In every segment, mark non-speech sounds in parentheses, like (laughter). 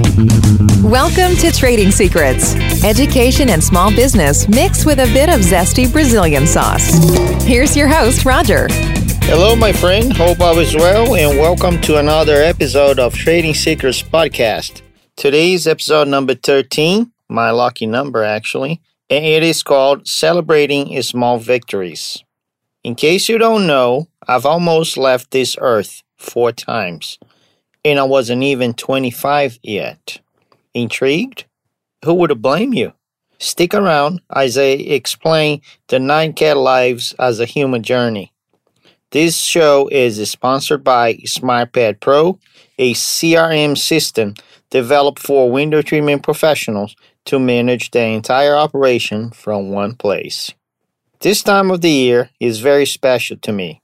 Welcome to Trading Secrets, education and small business mixed with a bit of zesty Brazilian sauce. Here's your host, Roger. Hello, my friend. Hope all is well, and welcome to another episode of Trading Secrets Podcast. Today's episode number 13, my lucky number actually, and it is called Celebrating Small Victories. In case you don't know, I've almost left this earth four times, and I wasn't even 25 yet. Intrigued? Who would blame you? Stick around as I explain the nine cat lives as a human journey. This show is sponsored by SmartPad Pro, a CRM system developed for window treatment professionals to manage the entire operation from one place. This time of the year is very special to me.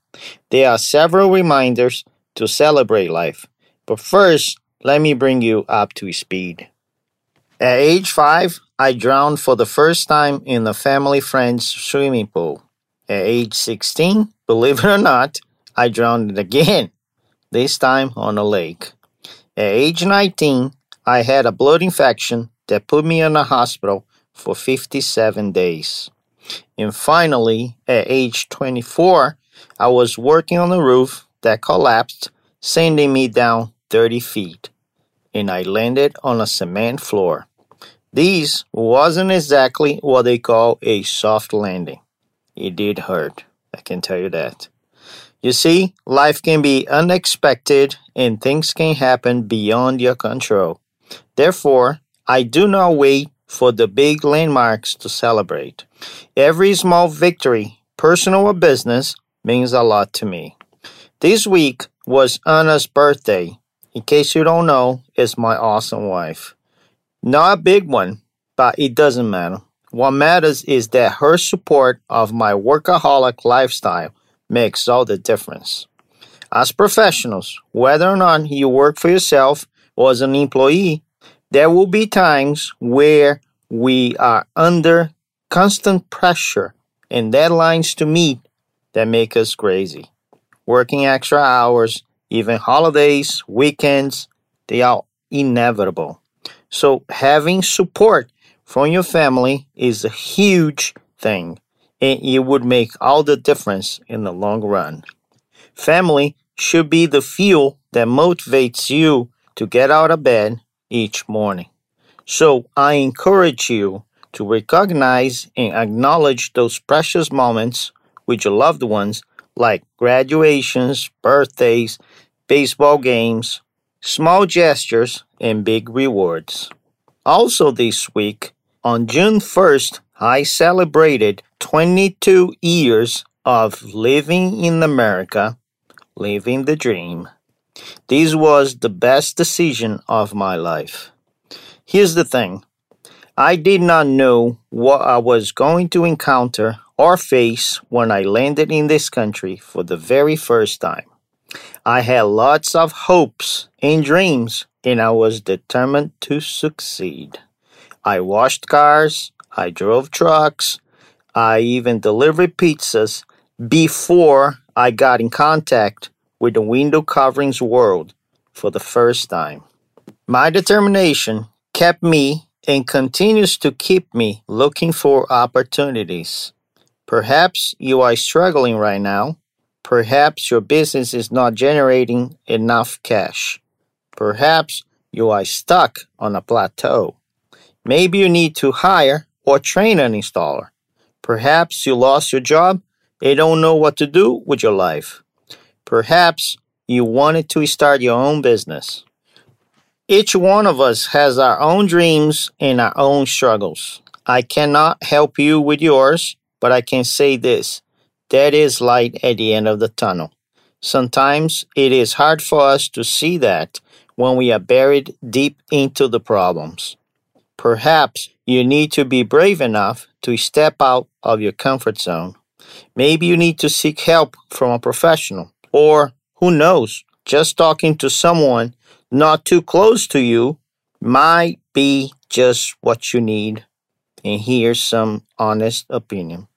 There are several reminders to celebrate life. But first, let me bring you up to speed. At age 5, I drowned for the first time in the family friend's swimming pool. At age 16, believe it or not, I drowned again, (laughs) this time on a lake. At age 19, I had a blood infection that put me in the hospital for 57 days. And finally, at age 24, I was working on the roof that collapsed, sending me down 30 feet, and I landed on a cement floor. This wasn't exactly what they call a soft landing. It did hurt, I can tell you that. You see, life can be unexpected and things can happen beyond your control. Therefore, I do not wait for the big landmarks to celebrate. Every small victory, personal or business, means a lot to me. This week was Anna's birthday. In case you don't know, is my awesome wife. Not a big one, but it doesn't matter. What matters is that her support of my workaholic lifestyle makes all the difference. As professionals, whether or not you work for yourself or as an employee, there will be times where we are under constant pressure and deadlines to meet that make us crazy. Working extra hours, even holidays, weekends, they are inevitable. So having support from your family is a huge thing and it would make all the difference in the long run. Family should be the fuel that motivates you to get out of bed each morning. So I encourage you to recognize and acknowledge those precious moments with your loved ones, like graduations, birthdays, baseball games, small gestures, and big rewards. Also, this week, on June 1st, I celebrated 22 years of living in America, living the dream. This was the best decision of my life. Here's the thing I did not know what I was going to encounter or face when I landed in this country for the very first time. I had lots of hopes and dreams, and I was determined to succeed. I washed cars, I drove trucks, I even delivered pizzas before I got in contact with the window coverings world for the first time. My determination kept me and continues to keep me looking for opportunities. Perhaps you are struggling right now. Perhaps your business is not generating enough cash. Perhaps you are stuck on a plateau. Maybe you need to hire or train an installer. Perhaps you lost your job and don't know what to do with your life. Perhaps you wanted to start your own business. Each one of us has our own dreams and our own struggles. I cannot help you with yours, but I can say this there is light at the end of the tunnel. Sometimes it is hard for us to see that when we are buried deep into the problems. Perhaps you need to be brave enough to step out of your comfort zone. Maybe you need to seek help from a professional, or who knows, just talking to someone not too close to you might be just what you need. And here's some honest opinion.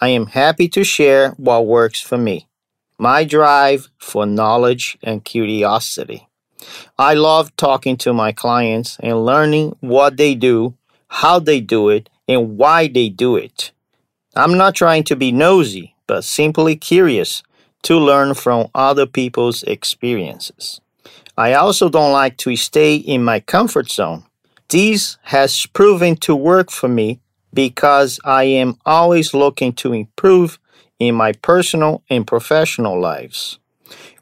I am happy to share what works for me. My drive for knowledge and curiosity. I love talking to my clients and learning what they do, how they do it, and why they do it. I'm not trying to be nosy, but simply curious to learn from other people's experiences. I also don't like to stay in my comfort zone. This has proven to work for me because I am always looking to improve in my personal and professional lives.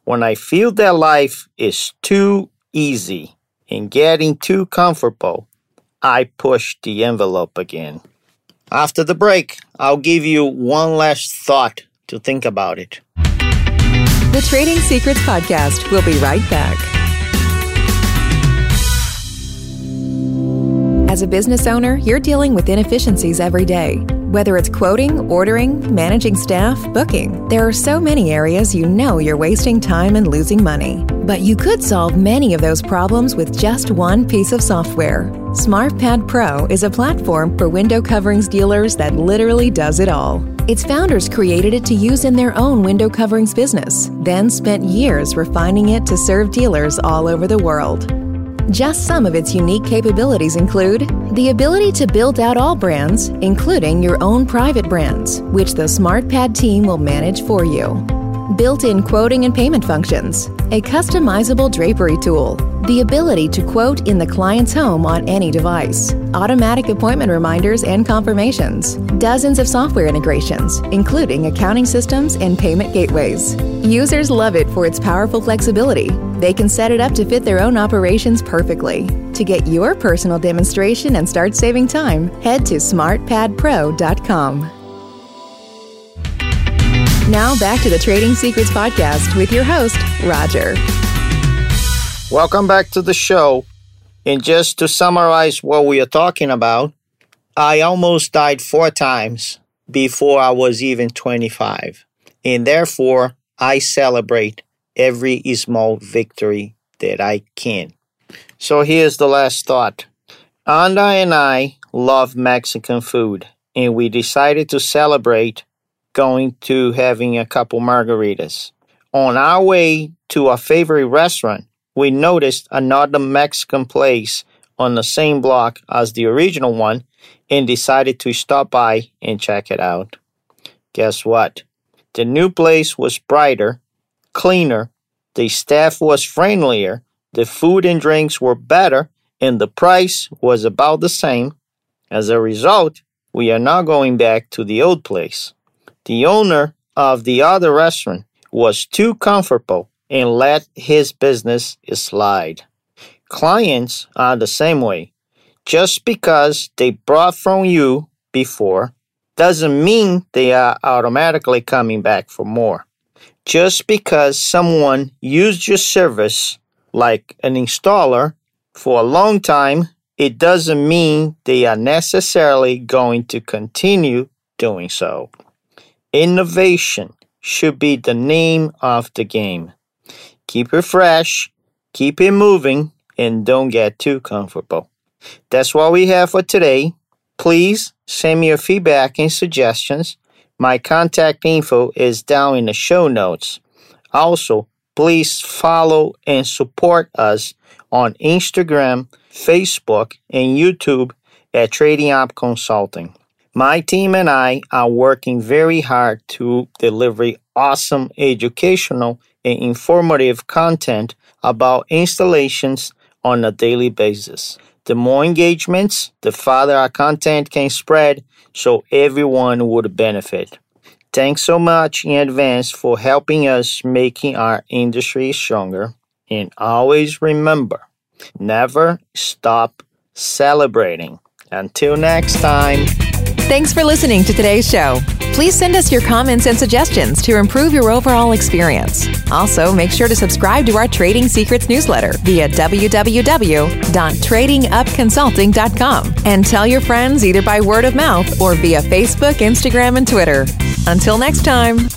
When I feel that life is too easy and getting too comfortable, I push the envelope again. After the break, I'll give you one last thought to think about it. The Trading Secrets Podcast will be right back. As a business owner, you're dealing with inefficiencies every day. Whether it's quoting, ordering, managing staff, booking, there are so many areas you know you're wasting time and losing money. But you could solve many of those problems with just one piece of software. SmartPad Pro is a platform for window coverings dealers that literally does it all. Its founders created it to use in their own window coverings business, then spent years refining it to serve dealers all over the world. Just some of its unique capabilities include the ability to build out all brands, including your own private brands, which the SmartPad team will manage for you. Built in quoting and payment functions, a customizable drapery tool, the ability to quote in the client's home on any device, automatic appointment reminders and confirmations, dozens of software integrations, including accounting systems and payment gateways. Users love it for its powerful flexibility. They can set it up to fit their own operations perfectly. To get your personal demonstration and start saving time, head to smartpadpro.com. Now back to the Trading Secrets Podcast with your host, Roger. Welcome back to the show. And just to summarize what we are talking about, I almost died four times before I was even 25. And therefore, I celebrate every small victory that I can. So here's the last thought. Anna and I love Mexican food, and we decided to celebrate going to having a couple margaritas. On our way to our favorite restaurant, we noticed another Mexican place on the same block as the original one and decided to stop by and check it out. Guess what? The new place was brighter, cleaner, the staff was friendlier, the food and drinks were better, and the price was about the same. As a result, we are now going back to the old place. The owner of the other restaurant was too comfortable and let his business slide. Clients are the same way. Just because they bought from you before doesn't mean they are automatically coming back for more. Just because someone used your service, like an installer, for a long time, it doesn't mean they are necessarily going to continue doing so. Innovation should be the name of the game. Keep it fresh, keep it moving, and don't get too comfortable. That's what we have for today. Please send me your feedback and suggestions. My contact info is down in the show notes. Also, please follow and support us on Instagram, Facebook, and YouTube at Trading Up Consulting. My team and I are working very hard to deliver awesome educational and informative content about installations on a daily basis. The more engagements, the farther our content can spread so everyone would benefit. Thanks so much in advance for helping us making our industry stronger. And always remember, never stop celebrating. Until next time. Thanks for listening to today's show. Please send us your comments and suggestions to improve your overall experience. Also, make sure to subscribe to our Trading Secrets newsletter via www.tradingupconsulting.com and tell your friends either by word of mouth or via Facebook, Instagram, and Twitter. Until next time.